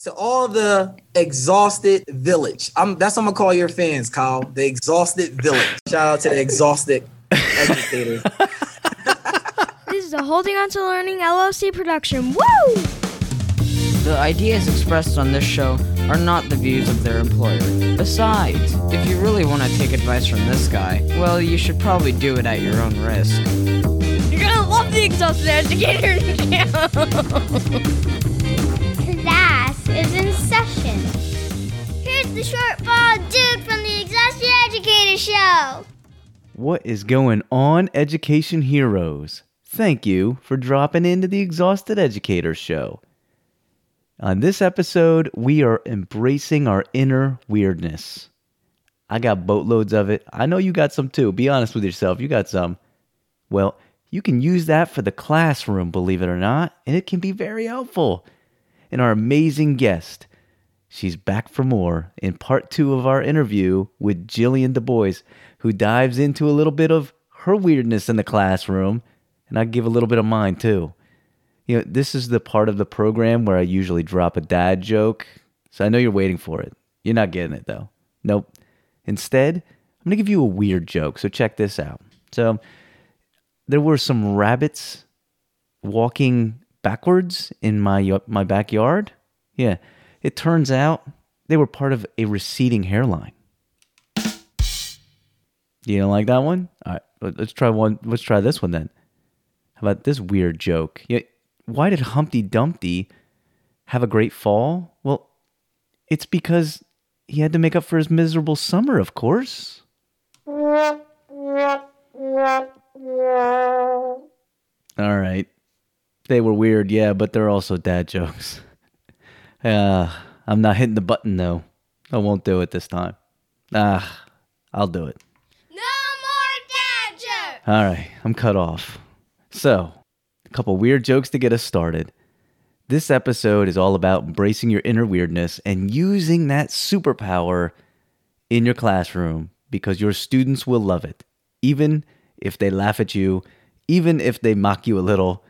to all the exhausted village. I'm that's what I'm gonna call your fans, Kyle. The exhausted village. Shout out to the exhausted educators. This is a Holding On to Learning LLC production. Woo! The ideas expressed on this show are not the views of their employer. Besides, if you really want to take advice from this guy, well, you should probably do it at your own risk. You're gonna love the exhausted educator the short dude from the Exhausted Educator Show. What is going on, education heroes? Thank you for dropping into the Exhausted Educator Show. On this episode, we are embracing our inner weirdness. I got boatloads of it. I know you got some too. Be honest with yourself, you got some. Well, you can use that for the classroom, believe it or not, and it can be very helpful. And our amazing guest, she's back for more in part two of our interview with Jillian Du Bois, who dives into a little bit of her weirdness in the classroom, and I give a little bit of mine too. You know, this is the part of the program where I usually drop a dad joke, so I know you're waiting for it. You're not getting it though. Nope. Instead, I'm to give you a weird joke, so check this out. So, there were some rabbits walking backwards in my my backyard. Yeah, it turns out they were part of a receding hairline. You don't like that one? All right, let- let's try one. Let's try this one then. How about this weird joke? Yeah, why did Humpty Dumpty have a great fall? Well, it's because he had to make up for his miserable summer, of course. All right. They were weird, yeah, but they're also dad jokes. Uh, I'm not hitting the button though. I won't do it this time. Ah, I'll do it. No more dad jokes. All right, I'm cut off. So, a couple weird jokes to get us started. This episode is all about embracing your inner weirdness and using that superpower in your classroom because your students will love it. Even if they laugh at you, even if they mock you a little,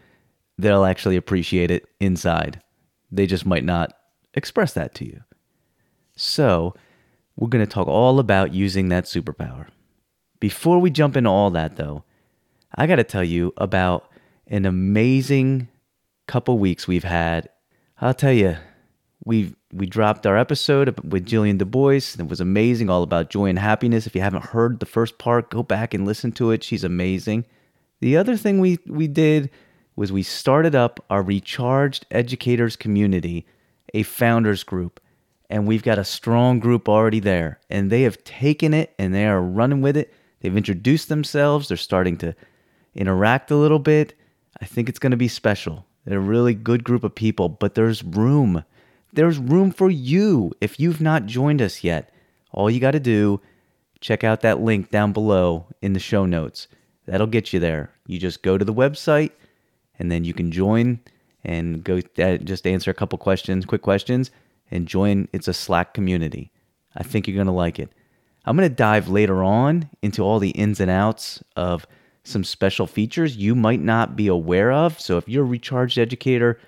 they'll actually appreciate it inside. They just might not express that to you. So, we're going to talk all about using that superpower. Before we jump into all that, though, I got to tell you about an amazing couple weeks we've had. I'll tell you, we we dropped our episode with Jillian Du Bois. It was amazing, all about joy and happiness. If you haven't heard the first part, go back and listen to it. She's amazing. The other thing we we did was we started up our Recharged Educators community, a founders group, and we've got a strong group already there. And they have taken it and they are running with it. They've introduced themselves. They're starting to interact a little bit. I think it's going to be special. They're a really good group of people, but there's room. There's room for you if you've not joined us yet. All you got to do, check out that link down below in the show notes. That'll get you there. You just go to the website and then you can join and go uh, just answer a couple questions, quick questions, and join. It's a Slack community. I think you're going to like it. I'm going to dive later on into all the ins and outs of some special features you might not be aware of. So if you're a recharged educator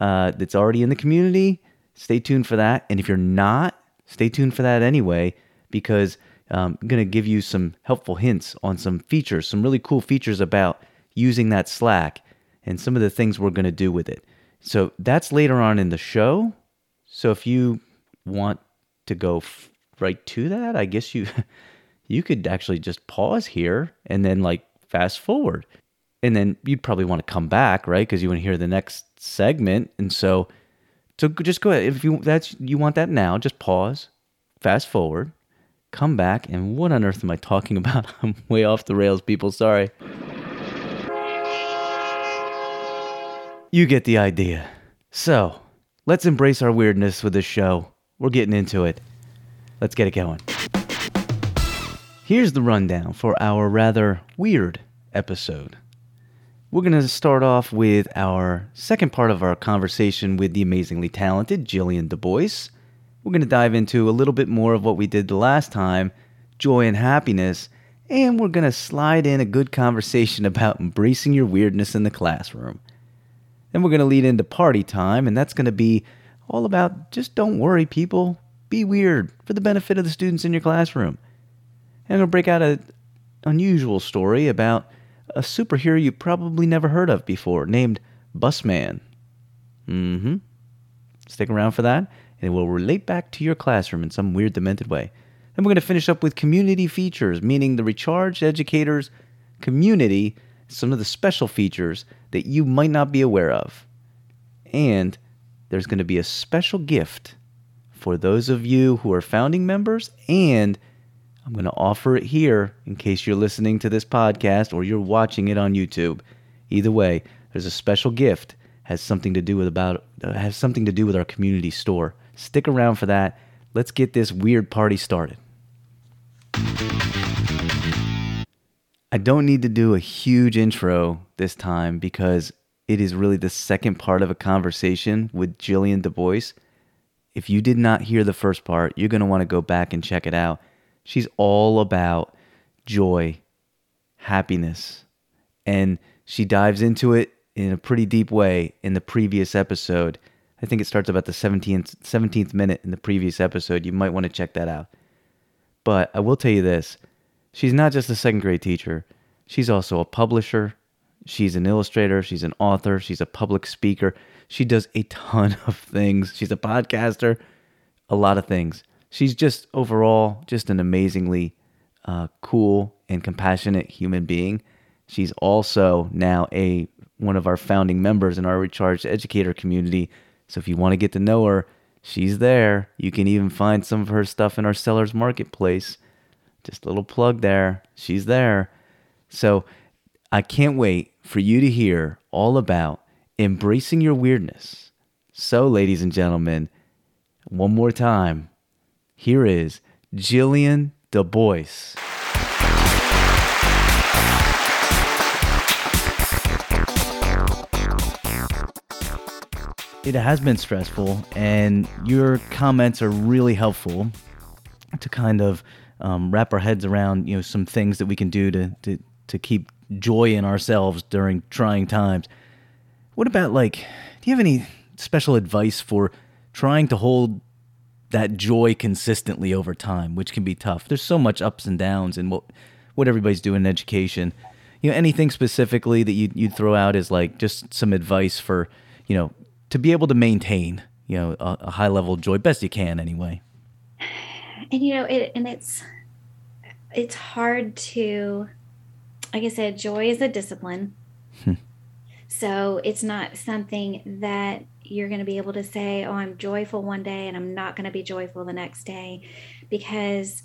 uh, that's already in the community, stay tuned for that. And if you're not, stay tuned for that anyway, because um, I'm going to give you some helpful hints on some features, some really cool features about using that Slack and some of the things we're going to do with it. So that's later on in the show. So if you want to go f- right to that, I guess you you could actually just pause here and then like fast forward. And then you'd probably want to come back, right? Because you want to hear the next segment. And so so just go ahead. If you that's you want that now, just pause, fast forward, come back, and what on earth am I talking about? I'm way off the rails, people. Sorry. You get the idea. So, let's embrace our weirdness with this show. We're getting into it. Let's get it going. Here's the rundown for our rather weird episode. We're going to start off with our second part of our conversation with the amazingly talented Jillian Du Bois. We're going to dive into a little bit more of what we did the last time joy and happiness, and we're going to slide in a good conversation about embracing your weirdness in the classroom. Then we're going to lead into party time, and that's going to be all about just don't worry, people. Be weird for the benefit of the students in your classroom. And I'm break out an unusual story about a superhero you probably never heard of before named Busman. Mm hmm. Stick around for that, and it will relate back to your classroom in some weird, demented way. Then we're going to finish up with community features, meaning the recharged educators community, some of the special features that you might not be aware of. And there's going to be a special gift for those of you who are founding members, and I'm going to offer it here in case you're listening to this podcast or you're watching it on YouTube. Either way, there's a special gift has something to do with about has something to do with our community store. Stick around for that. Let's get this weird party started. I don't need to do a huge intro this time because it is really the second part of a conversation with Jillian Du Bois. If you did not hear the first part, you're going to want to go back and check it out. She's all about joy, happiness, and she dives into it in a pretty deep way in the previous episode. I think it starts about the 17th, 17th minute in the previous episode. You might want to check that out. But I will tell you this she's not just a second grade teacher, she's also a publisher, she's an illustrator, she's an author, she's a public speaker. She does a ton of things. She's a podcaster, a lot of things. She's just overall just an amazingly uh, cool and compassionate human being. She's also now a one of our founding members in our recharged educator community. So if you want to get to know her, she's there. You can even find some of her stuff in our sellers marketplace. Just a little plug there. She's there. So I can't wait for you to hear all about embracing your weirdness. So, ladies and gentlemen, one more time, here is Jillian Du Bois. It has been stressful, and your comments are really helpful to kind of um, wrap our heads around, you know, some things that we can do to, to to keep joy in ourselves during trying times. What about like, do you have any special advice for trying to hold that joy consistently over time, which can be tough? There's so much ups and downs in what what everybody's doing in education. You know, anything specifically that you you'd throw out as like just some advice for you know to be able to maintain you know a, a high level of joy best you can anyway. And you know, it and it's it's hard to like I said, joy is a discipline. Hmm. So it's not something that you're going to be able to say, oh, I'm joyful one day and I'm not going to be joyful the next day because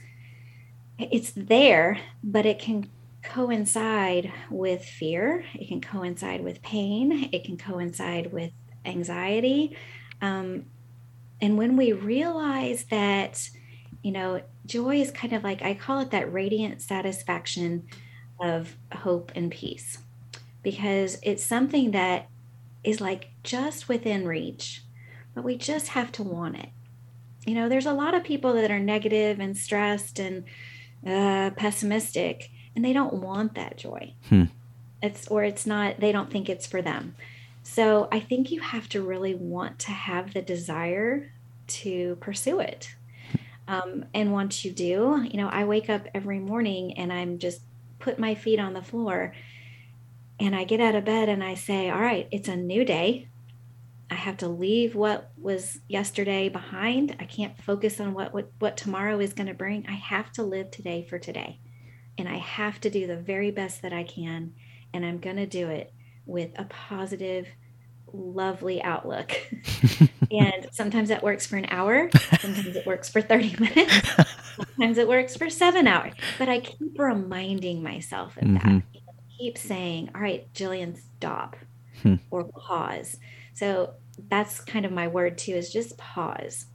it's there, but it can coincide with fear. It can coincide with pain. It can coincide with anxiety. Um, and when we realize that, you know, joy is kind of like, I call it that radiant satisfaction of hope and peace because it's something that is like just within reach, but we just have to want it. You know, there's a lot of people that are negative and stressed and uh, pessimistic, and they don't want that joy. Hmm. It's or it's not. They don't think it's for them. So I think you have to really want to have the desire to pursue it. Um, and once you do, you know, I wake up every morning and I'm just put my feet on the floor and I get out of bed and I say, All right, it's a new day. I have to leave what was yesterday behind. I can't focus on what what, what tomorrow is going to bring. I have to live today for today. And I have to do the very best that I can. And I'm going to do it with a positive, lovely outlook. and sometimes that works for an hour, sometimes it works for 30 minutes, sometimes it works for seven hours. But I keep reminding myself of Mhm. that. Keep saying, all right, Jillian, stop Hmm. or pause. So that's kind of my word too is just pause.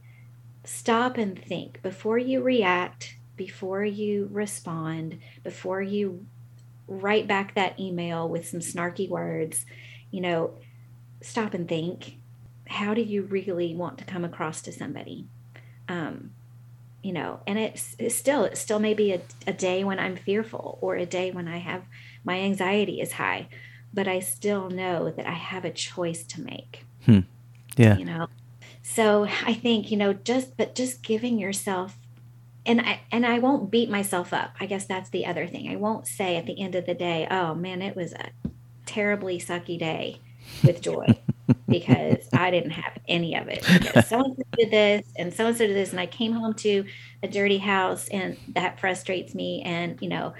Stop and think before you react, before you respond, before you write back that email with some snarky words. You know, stop and think how do you really want to come across to somebody um you know and it's, it's still it still may be a, a day when i'm fearful or a day when i have my anxiety is high but i still know that i have a choice to make Yeah. you know so I think, you know, just but just giving yourself and I and I won't beat myself up. I guess that's the other thing. I won't say at the end of the day, "Oh man, it was a terribly sucky day with joy," because I didn't have any of it. Because so and so did this and so and so did this, and I came home to a dirty house, and that frustrates me. And you know,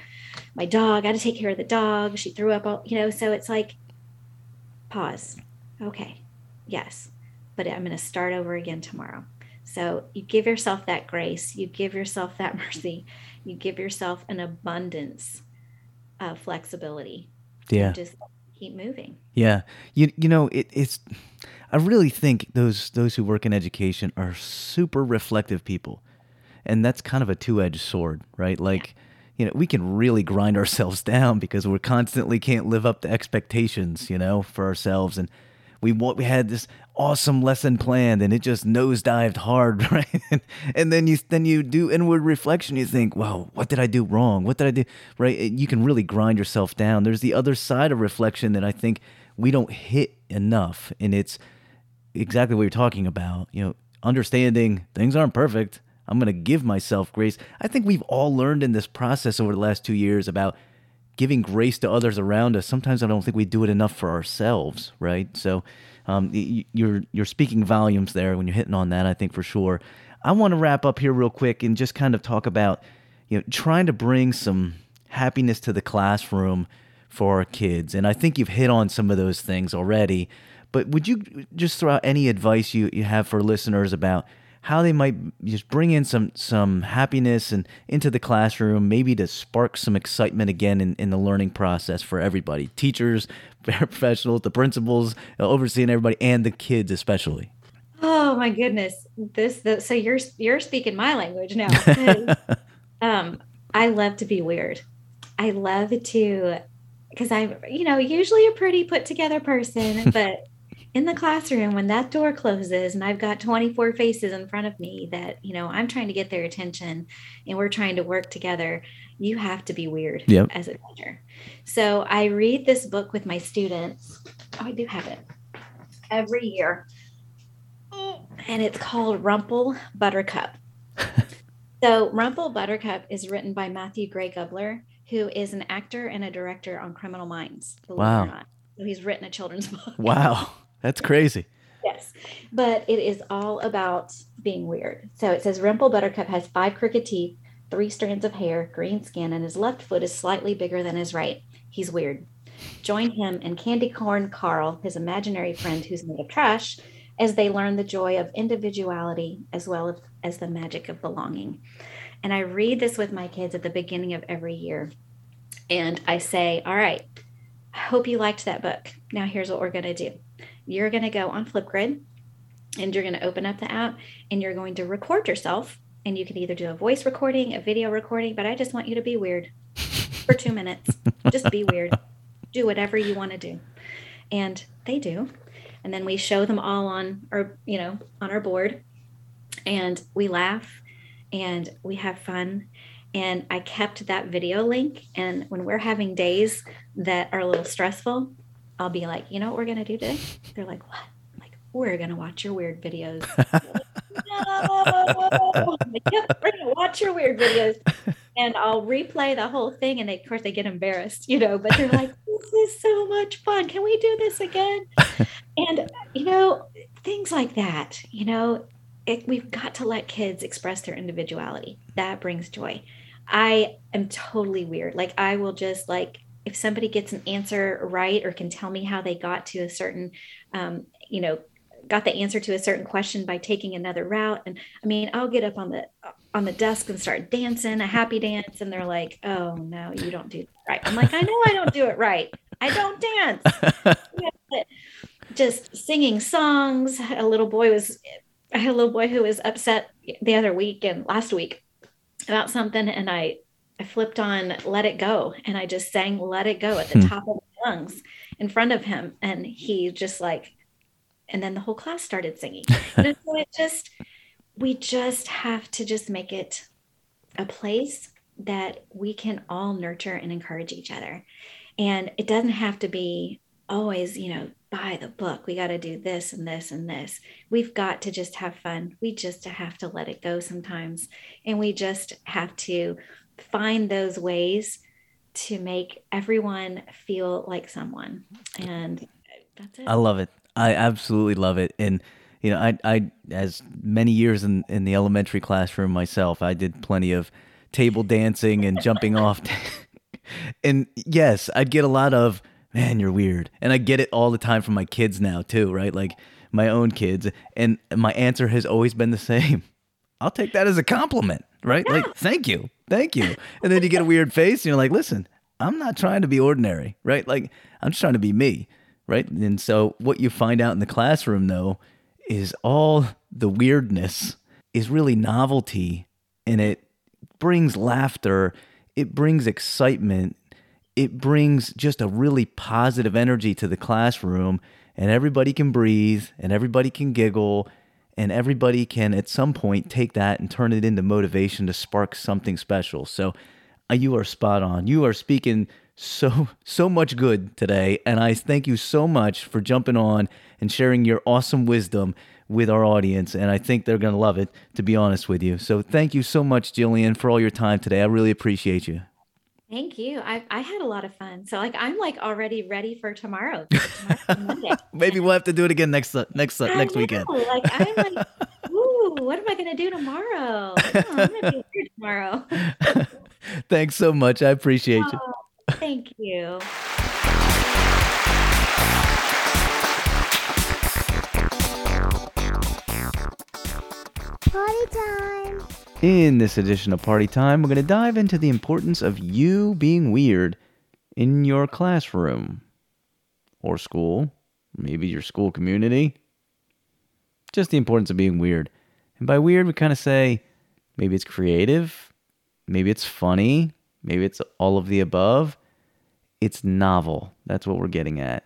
my dog, I had to take care of the dog. She threw up all, you know. So it's like, pause. Okay, yes, but I'm going to start over again tomorrow. So you give yourself that grace, you give yourself that mercy, you give yourself an abundance of flexibility. Yeah. Just keep moving. Yeah. You you know, it, it's I really think those those who work in education are super reflective people. And that's kind of a two-edged sword, right? Like you know, we can really grind ourselves down because we're constantly can't live up to expectations, you know, for ourselves and we want, we had this awesome lesson planned and it just nosedived hard, right? and, then you then you do inward reflection. You think, "Wow, what did I do wrong? What did I do?" Right? You can really grind yourself down. There's the other side of reflection that I think we don't hit enough, and it's exactly what you're talking about. You know, understanding things aren't perfect. I'm going to give myself grace. I think we've all learned in this process over the last two years about giving grace to others around us. Sometimes I don't think we do it enough for ourselves, right? So um, you're you're speaking volumes there when you're hitting on that. I think for sure. I want to wrap up here real quick and just kind of talk about you know trying to bring some happiness to the classroom for our kids. And I think you've hit on some of those things already. But would you just throw out any advice you, you have for listeners about how they might just bring in some some happiness and into the classroom, maybe to spark some excitement again in, in the learning process for everybody, teachers, professionals, the principals, uh, overseeing everybody, and the kids especially. Oh my goodness, this the, so you're you're speaking my language now. um, I love to be weird. I love to because I'm you know usually a pretty put together person, but in the classroom when that door closes and I've got 24 faces in front of me that, you know, I'm trying to get their attention and we're trying to work together, you have to be weird yep. as a teacher. So I read this book with my students. Oh, I do have it every year. And it's called Rumple Buttercup. so Rumple Buttercup is written by Matthew Gray Gubler, who is an actor and a director on Criminal Minds. Wow. So he's written a children's book. Wow. That's crazy. Yes, but it is all about being weird. So it says Rumple Buttercup has five crooked teeth, three strands of hair, green skin, and his left foot is slightly bigger than his right. He's weird. Join him and Candy Corn Carl, his imaginary friend who's made of trash, as they learn the joy of individuality as well as the magic of belonging. And I read this with my kids at the beginning of every year. And I say, All right, I hope you liked that book. Now here's what we're going to do you're going to go on Flipgrid and you're going to open up the app and you're going to record yourself. And you can either do a voice recording, a video recording, but I just want you to be weird for two minutes. just be weird. Do whatever you want to do. And they do. And then we show them all on our, you know, on our board and we laugh and we have fun. And I kept that video link. And when we're having days that are a little stressful, I'll be like, you know what we're gonna do today? They're like, what? I'm like, we're gonna watch your weird videos. no, yep, we're gonna watch your weird videos, and I'll replay the whole thing. And they, of course, they get embarrassed, you know, but they're like, this is so much fun. Can we do this again? and you know, things like that. You know, it, we've got to let kids express their individuality. That brings joy. I am totally weird. Like I will just like if somebody gets an answer right or can tell me how they got to a certain um, you know got the answer to a certain question by taking another route. And i mean i'll get up on the on the desk and start dancing a happy dance and they're like oh no you don't do it right. I'm like i know i don't do it right. I don't dance. Just singing songs. A little boy was i had a little boy who was upset the other week and last week about something and i I flipped on Let It Go and I just sang Let It Go at the hmm. top of my lungs in front of him. And he just like, and then the whole class started singing. and so it just, we just have to just make it a place that we can all nurture and encourage each other. And it doesn't have to be always, you know, buy the book. We got to do this and this and this. We've got to just have fun. We just have to let it go sometimes. And we just have to find those ways to make everyone feel like someone. And that's it. I love it. I absolutely love it. And you know, I I as many years in in the elementary classroom myself, I did plenty of table dancing and jumping off. and yes, I'd get a lot of man, you're weird. And I get it all the time from my kids now too, right? Like my own kids. And my answer has always been the same. I'll take that as a compliment, right? Like, thank you. Thank you. And then you get a weird face and you're like, listen, I'm not trying to be ordinary, right? Like, I'm just trying to be me, right? And so, what you find out in the classroom, though, is all the weirdness is really novelty and it brings laughter, it brings excitement, it brings just a really positive energy to the classroom, and everybody can breathe and everybody can giggle and everybody can at some point take that and turn it into motivation to spark something special. So uh, you are spot on. You are speaking so so much good today and I thank you so much for jumping on and sharing your awesome wisdom with our audience and I think they're going to love it to be honest with you. So thank you so much Jillian for all your time today. I really appreciate you. Thank you. I, I had a lot of fun. So like I'm like already ready for tomorrow. Monday. Maybe we'll have to do it again next uh, next uh, next weekend. Like I'm like, ooh, what am I gonna do tomorrow? Oh, I'm gonna be here tomorrow. Thanks so much. I appreciate you. Oh, thank you. Party time. In this edition of Party Time, we're going to dive into the importance of you being weird in your classroom or school, maybe your school community. Just the importance of being weird. And by weird, we kind of say maybe it's creative, maybe it's funny, maybe it's all of the above. It's novel. That's what we're getting at.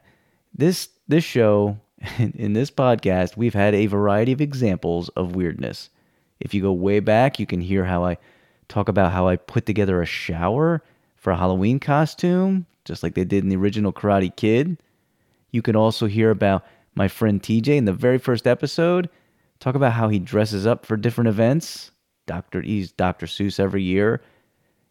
This this show in this podcast, we've had a variety of examples of weirdness. If you go way back, you can hear how I talk about how I put together a shower for a Halloween costume, just like they did in the original Karate Kid. You can also hear about my friend TJ in the very first episode, talk about how he dresses up for different events. Dr. He's Dr. Seuss every year.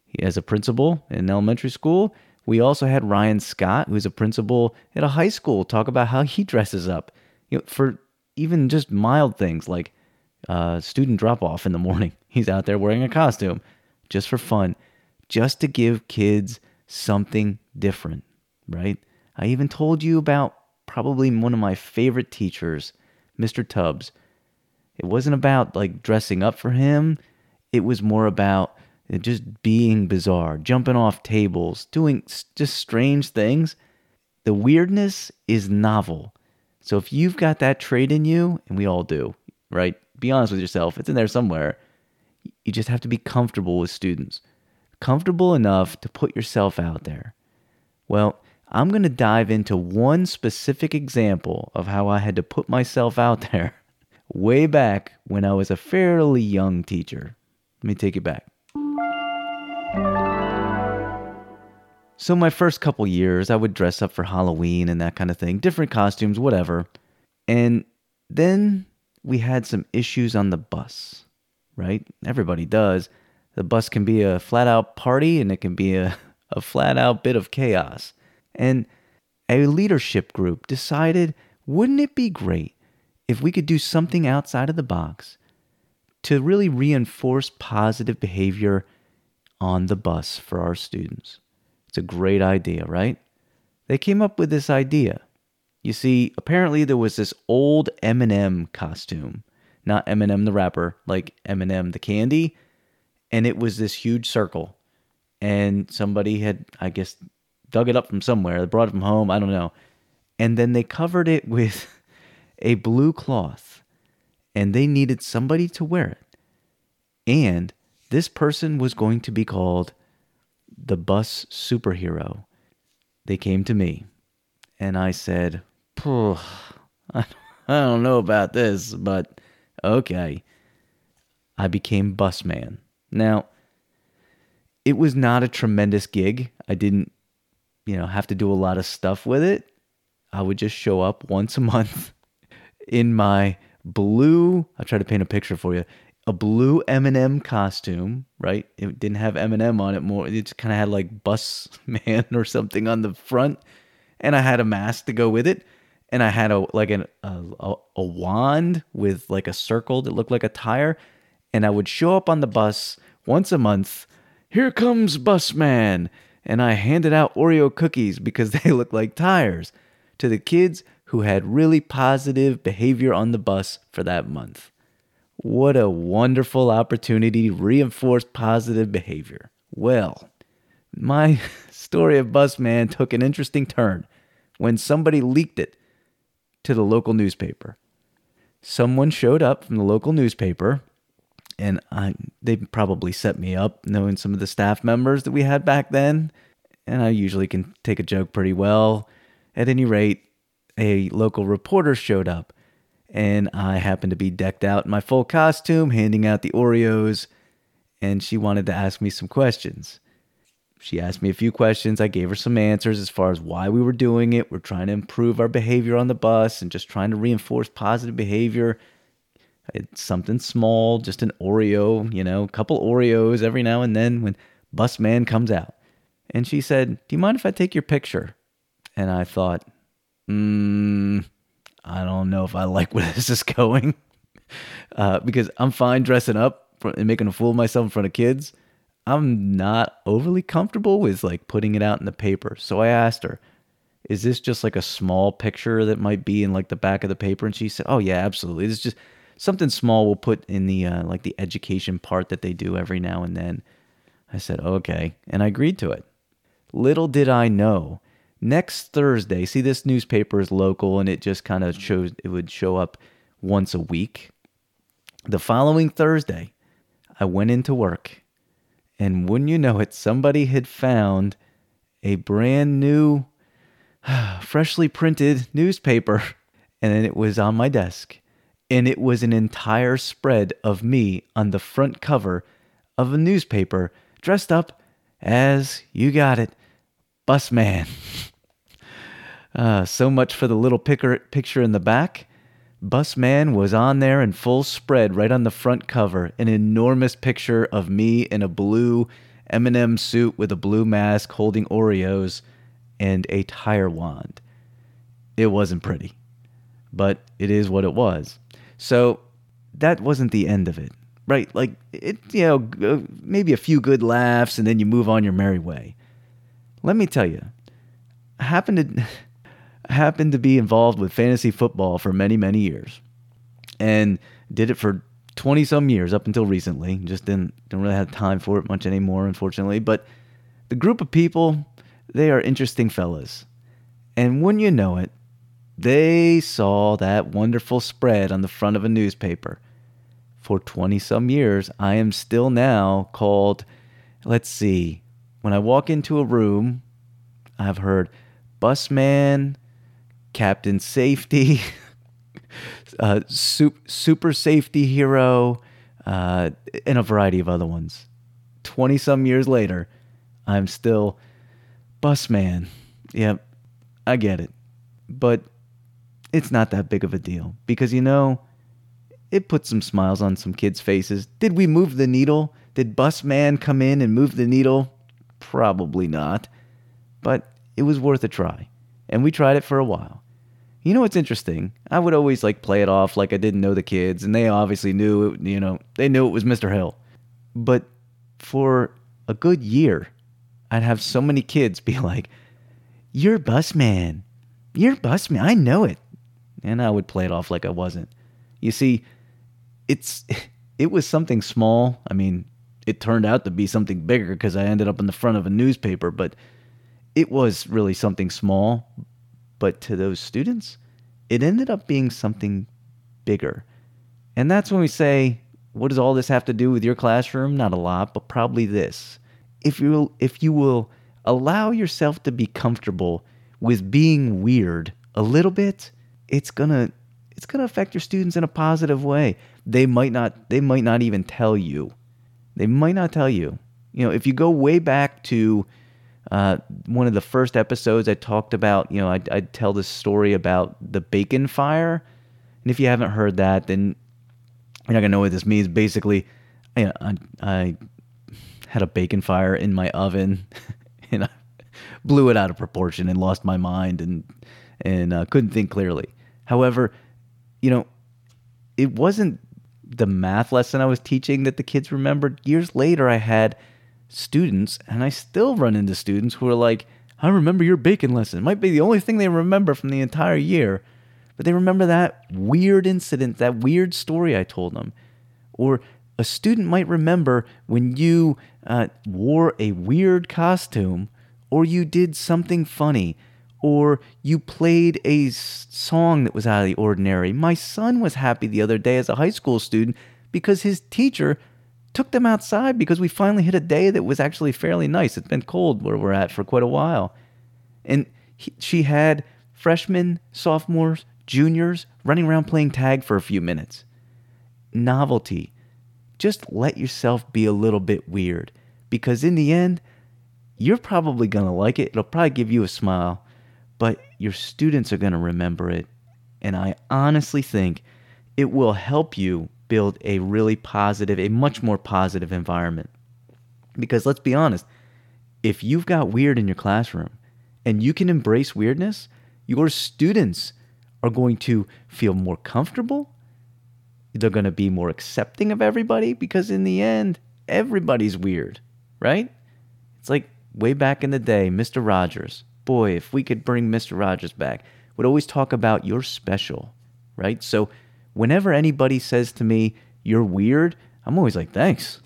He has a principal in elementary school. We also had Ryan Scott, who's a principal at a high school, talk about how he dresses up you know, for even just mild things like uh, student drop off in the morning. He's out there wearing a costume just for fun, just to give kids something different, right? I even told you about probably one of my favorite teachers, Mr. Tubbs. It wasn't about like dressing up for him, it was more about just being bizarre, jumping off tables, doing just strange things. The weirdness is novel. So if you've got that trait in you, and we all do, right? Be honest with yourself, it's in there somewhere. You just have to be comfortable with students, comfortable enough to put yourself out there. Well, I'm going to dive into one specific example of how I had to put myself out there way back when I was a fairly young teacher. Let me take you back. So, my first couple years, I would dress up for Halloween and that kind of thing, different costumes, whatever. And then we had some issues on the bus, right? Everybody does. The bus can be a flat out party and it can be a, a flat out bit of chaos. And a leadership group decided wouldn't it be great if we could do something outside of the box to really reinforce positive behavior on the bus for our students? It's a great idea, right? They came up with this idea. You see, apparently there was this old M&M costume, not Eminem the rapper, like M&M the candy, and it was this huge circle. And somebody had, I guess, dug it up from somewhere. They brought it from home. I don't know. And then they covered it with a blue cloth, and they needed somebody to wear it. And this person was going to be called the bus superhero. They came to me, and I said, I don't know about this, but okay. I became busman. Now, it was not a tremendous gig. I didn't, you know, have to do a lot of stuff with it. I would just show up once a month in my blue, I'll try to paint a picture for you. A blue M&M costume, right? It didn't have M&M on it more. It just kind of had like bus man or something on the front. And I had a mask to go with it. And I had a like an, a, a, a wand with like a circle that looked like a tire. And I would show up on the bus once a month. Here comes bus man. And I handed out Oreo cookies because they looked like tires to the kids who had really positive behavior on the bus for that month. What a wonderful opportunity to reinforce positive behavior. Well, my story of Busman took an interesting turn when somebody leaked it to the local newspaper. Someone showed up from the local newspaper, and I, they probably set me up, knowing some of the staff members that we had back then. And I usually can take a joke pretty well. At any rate, a local reporter showed up, and I happened to be decked out in my full costume, handing out the Oreos, and she wanted to ask me some questions. She asked me a few questions. I gave her some answers as far as why we were doing it. We're trying to improve our behavior on the bus and just trying to reinforce positive behavior. It's something small, just an Oreo, you know, a couple Oreos every now and then when bus man comes out. And she said, Do you mind if I take your picture? And I thought, mm, I don't know if I like where this is going. Uh, because I'm fine dressing up and making a fool of myself in front of kids. I'm not overly comfortable with like putting it out in the paper. So I asked her, is this just like a small picture that might be in like the back of the paper? And she said, oh yeah, absolutely. It's just something small we'll put in the uh, like the education part that they do every now and then. I said, okay. And I agreed to it. Little did I know next Thursday, see this newspaper is local and it just kind of shows it would show up once a week. The following Thursday, I went into work and wouldn't you know it, somebody had found a brand new, freshly printed newspaper and it was on my desk. And it was an entire spread of me on the front cover of a newspaper dressed up as, you got it, Busman. Uh, so much for the little picker, picture in the back. Busman was on there in full spread right on the front cover, an enormous picture of me in a blue M&M suit with a blue mask holding Oreos and a tire wand. It wasn't pretty, but it is what it was. So that wasn't the end of it, right? Like it, you know, maybe a few good laughs and then you move on your merry way. Let me tell you, I happened to happened to be involved with fantasy football for many, many years and did it for 20 some years up until recently. Just didn't, didn't really have time for it much anymore, unfortunately. But the group of people, they are interesting fellas. And when you know it, they saw that wonderful spread on the front of a newspaper. For 20 some years, I am still now called, let's see, when I walk into a room, I've heard busman, Captain Safety, uh, Super Safety Hero, uh, and a variety of other ones. 20 some years later, I'm still Busman. Yep, I get it. But it's not that big of a deal because, you know, it put some smiles on some kids' faces. Did we move the needle? Did Busman come in and move the needle? Probably not. But it was worth a try. And we tried it for a while. You know what's interesting? I would always like play it off like I didn't know the kids, and they obviously knew it, you know, they knew it was Mr. Hill. But for a good year, I'd have so many kids be like, You're busman. You're busman. I know it. And I would play it off like I wasn't. You see, it's it was something small. I mean, it turned out to be something bigger because I ended up in the front of a newspaper, but it was really something small. But to those students, it ended up being something bigger. And that's when we say, what does all this have to do with your classroom? Not a lot, but probably this. If you will, if you will allow yourself to be comfortable with being weird a little bit, it's going to it's going to affect your students in a positive way. They might not they might not even tell you. They might not tell you. You know, if you go way back to Uh, one of the first episodes, I talked about, you know, I'd, I'd tell this story about the bacon fire. And if you haven't heard that, then you're not gonna know what this means. Basically, I, I, I had a bacon fire in my oven, and I blew it out of proportion and lost my mind and and uh, couldn't think clearly. However, you know, it wasn't the math lesson I was teaching that the kids remembered. Years later, I had students, and I still run into students who are like, I remember your bacon lesson. It might be the only thing they remember from the entire year, but they remember that weird incident, that weird story I told them. Or a student might remember when you uh, wore a weird costume, or you did something funny, or you played a song that was out of the ordinary. My son was happy the other day as a high school student because his teacher took them outside because we finally hit a day that was actually fairly nice. It's been cold where we're at for quite a while. And he, she had freshmen, sophomores, juniors running around playing tag for a few minutes. Novelty. Just let yourself be a little bit weird because in the end, you're probably going to like it. It'll probably give you a smile, but your students are going to remember it. And I honestly think it will help you build a really positive, a much more positive environment. Because let's be honest, if you've got weird in your classroom and you can embrace weirdness, your students are going to feel more comfortable. They're going to be more accepting of everybody because, in the end, everybody's weird, right? It's like way back in the day, Mr. Rogers. Boy, if we could bring Mr. Rogers back, would always talk about you're special, right? So, whenever anybody says to me, you're weird, I'm always like, thanks.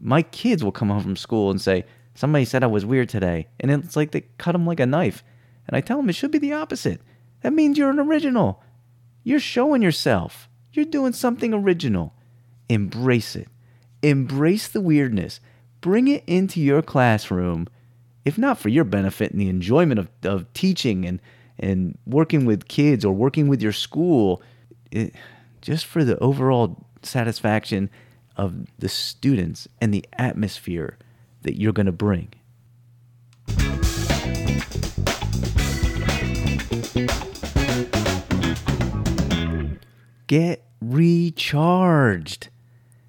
My kids will come home from school and say, somebody said I was weird today. And it's like they cut them like a knife. And I tell them it should be the opposite. That means you're an original. You're showing yourself. You're doing something original. Embrace it. Embrace the weirdness. Bring it into your classroom, if not for your benefit and the enjoyment of, of teaching and, and working with kids or working with your school. It, just for the overall satisfaction of the students and the atmosphere that you're going to bring. Get recharged.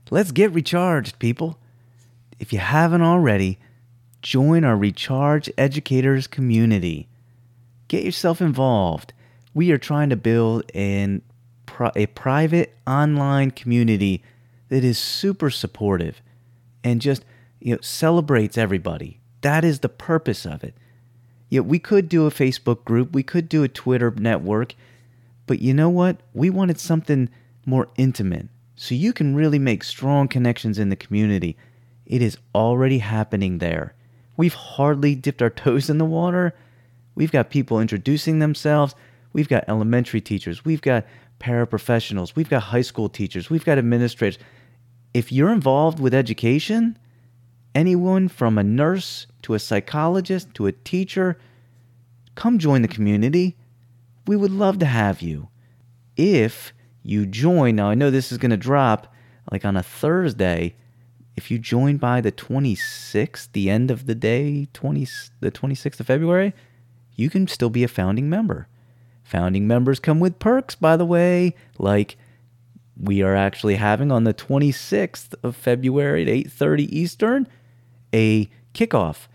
Let's get recharged, people. If you haven't already, join our Recharge Educators community. Get yourself involved. We are trying to build an a private online community that is super supportive and just you know celebrates everybody. That is the purpose of it. Yeah, we could do a Facebook group, we could do a Twitter network, but you know what? We wanted something more intimate so you can really make strong connections in the community. It is already happening there. We've hardly dipped our toes in the water. We've got people introducing themselves. We've got elementary teachers. We've got paraprofessionals, we've got high school teachers, we've got administrators. If you're involved with education, anyone from a nurse to a psychologist to a teacher, come join the community. We would love to have you. If you join, now I know this is going to drop like on a Thursday. If you join by the 26th, the end of the day, 20, the 26th of February, you can still be a founding member. Founding members come with perks, by the way, like we are actually having on the 26th of February at 8:30 Eastern a kickoff,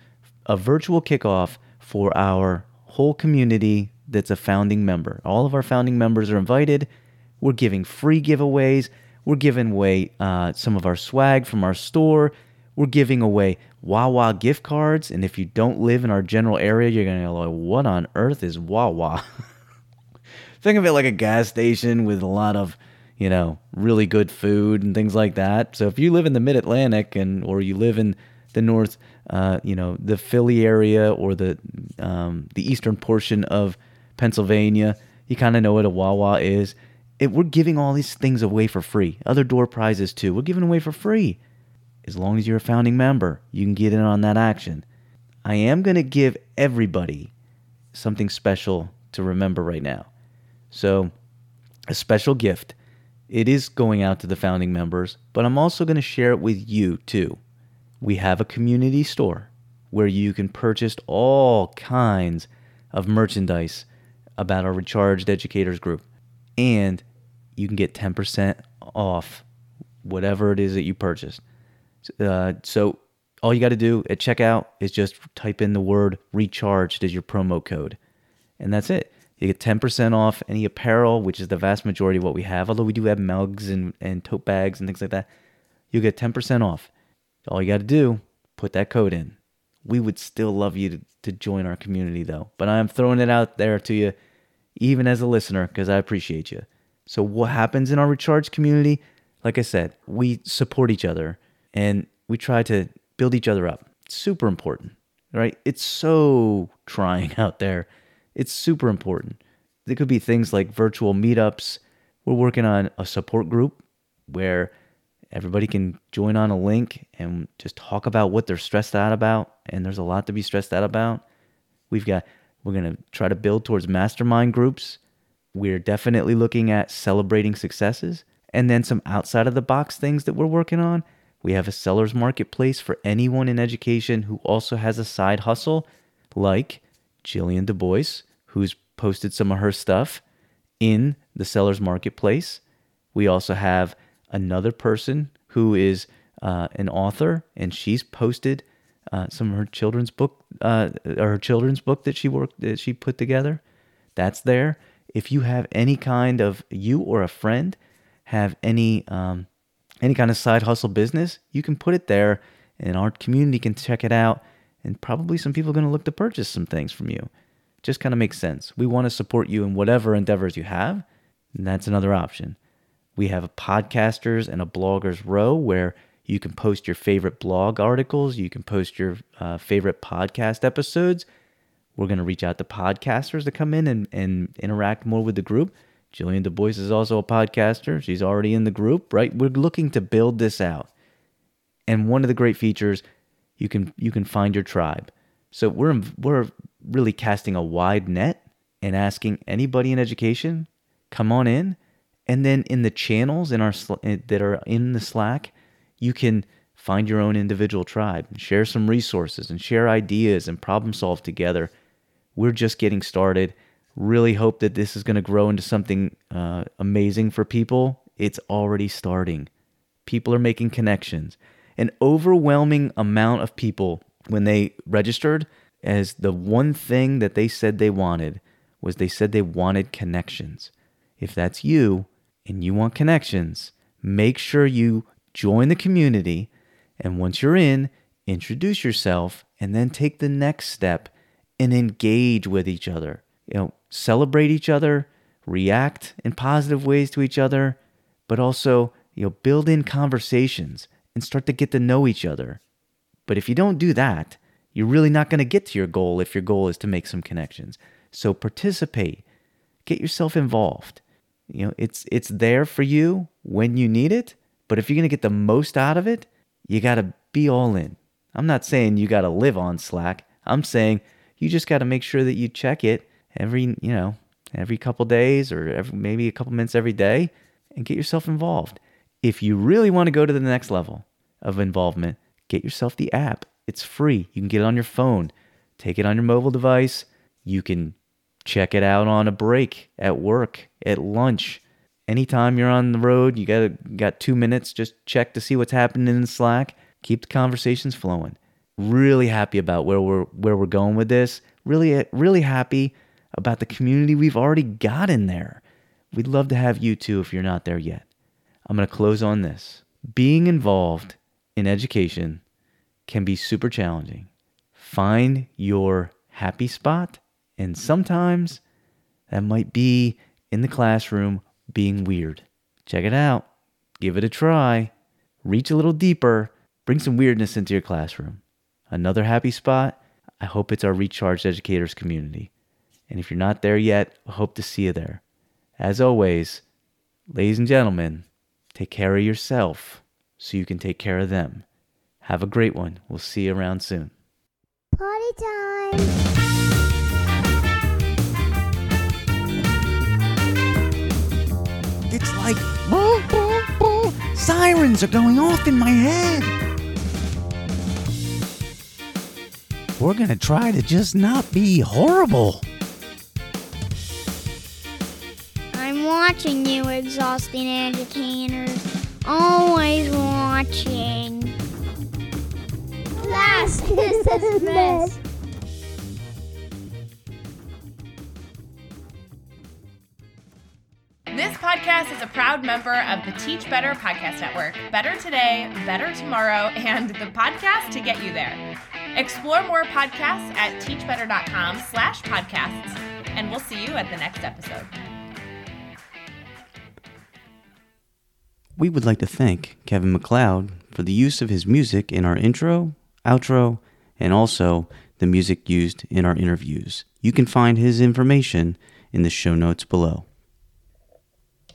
a virtual kickoff for our whole community that's a founding member. All of our founding members are invited. We're giving free giveaways. We're giving away uh, some of our swag from our store. We're giving away Wawa gift cards. And if you don't live in our general area, you're going to go, what on earth is Wawa? think of it like a gas station with a lot of you know really good food and things like that. So if you live in the Mid Atlantic and or you live in the north, uh, you know the Philly area or the um, the eastern portion of Pennsylvania, you kind of know what a Wawa is. It, we're giving all these things away for free. Other door prizes too. We're giving away for free. As long as you're a founding member, you can get in on that action. I am going to give everybody something special to remember right now. So, a special gift. It is going out to the founding members, but I'm also going to share it with you too. We have a community store. where you can purchase all kinds of merchandise about our Recharged Educators group. And you can get 10% off whatever it is that you purchased. Uh, so all you got to do at checkout is just type in the word recharged as your promo code. And that's it. You get 10% off any apparel, which is the vast majority of what we have, although we do have mugs and, and tote bags and things like that. You get 10% off. All you got to do, put that code in. We would still love you to, to join our community, though. But I'm throwing it out there to you, even as a listener, because I appreciate you. So, what happens in our recharge community? Like I said, we support each other and we try to build each other up. It's super important, right? It's so trying out there. It's super important. There could be things like virtual meetups. We're working on a support group where everybody can join on a link and just talk about what they're stressed out about. And there's a lot to be stressed out about. We've got, we're going to try to build towards mastermind groups. We're definitely looking at celebrating successes and then some outside of the box things that we're working on. We have a seller's marketplace for anyone in education who also has a side hustle, like Jillian Du Bois, who's posted some of her stuff in the seller's marketplace. We also have another person who is uh, an author, and she's posted uh, some of her children's book, uh, or her children's book that she worked, that she put together. That's there. If you have any kind of you or a friend have any um, any kind of side hustle business, you can put it there, and our community can check it out. And probably some people are going to look to purchase some things from you. Just kind of makes sense. We want to support you in whatever endeavors you have, and that's another option. We have a podcasters and a bloggers row where you can post your favorite blog articles, you can post your uh, favorite podcast episodes. We're going to reach out to podcasters to come in and, and interact more with the group. Jillian Du Bois is also a podcaster. She's already in the group, right? We're looking to build this out. And one of the great features, you can you can find your tribe. So we're we're really casting a wide net and asking anybody in education, come on in, and then in the channels in our that are in the Slack, you can find your own individual tribe and share some resources and share ideas and problem solve together. We're just getting started really hope that this is going to grow into something uh, amazing for people. It's already starting. People are making connections. An overwhelming amount of people, when they registered, as the one thing that they said they wanted was they said they wanted connections. If that's you and you want connections, make sure you join the community. And once you're in, introduce yourself and then take the next step and engage with each other. You know, celebrate each other, react in positive ways to each other, but also, you know, build in conversations and start to get to know each other. But if you don't do that, you're really not going to get to your goal if your goal is to make some connections. So participate. Get yourself involved. You know, it's it's there for you when you need it, but if you're going to get the most out of it, you got to be all in. I'm not saying you got to live on Slack. I'm saying you just got to make sure that you check it every, you know, every couple days or every, maybe a couple minutes every day and get yourself involved. If you really want to go to the next level of involvement, get yourself the app. It's free. You can get it on your phone, take it on your mobile device. You can check it out on a break at work, at lunch. Anytime you're on the road, you got got 2 minutes, just check to see what's happening in Slack. Keep the conversations flowing. Really happy about where we're where we're going with this. Really really happy about the community we've already got in there. We'd love to have you too if you're not there yet. I'm going to close on this. Being involved in education can be super challenging. Find your happy spot, and sometimes that might be in the classroom being weird. Check it out, give it a try, reach a little deeper, bring some weirdness into your classroom. Another happy spot, I hope it's our Recharged Educators community. And if you're not there yet, I hope to see you there. As always, ladies and gentlemen, take care of yourself so you can take care of them. Have a great one. We'll see you around soon. Party time! It's like boo, boo, boo. sirens are going off in my head. we're going to try to just not be horrible. I'm watching you, exhausting educators. Always watching. Class is dismissed. This podcast is a proud member of the Teach Better Podcast Network. Better today, better tomorrow, and the podcast to get you there. Explore more podcasts at teachbetter.com slash podcasts, and we'll see you at the next episode. We would like to thank Kevin MacLeod for the use of his music in our intro, outro, and also the music used in our interviews. You can find his information in the show notes below.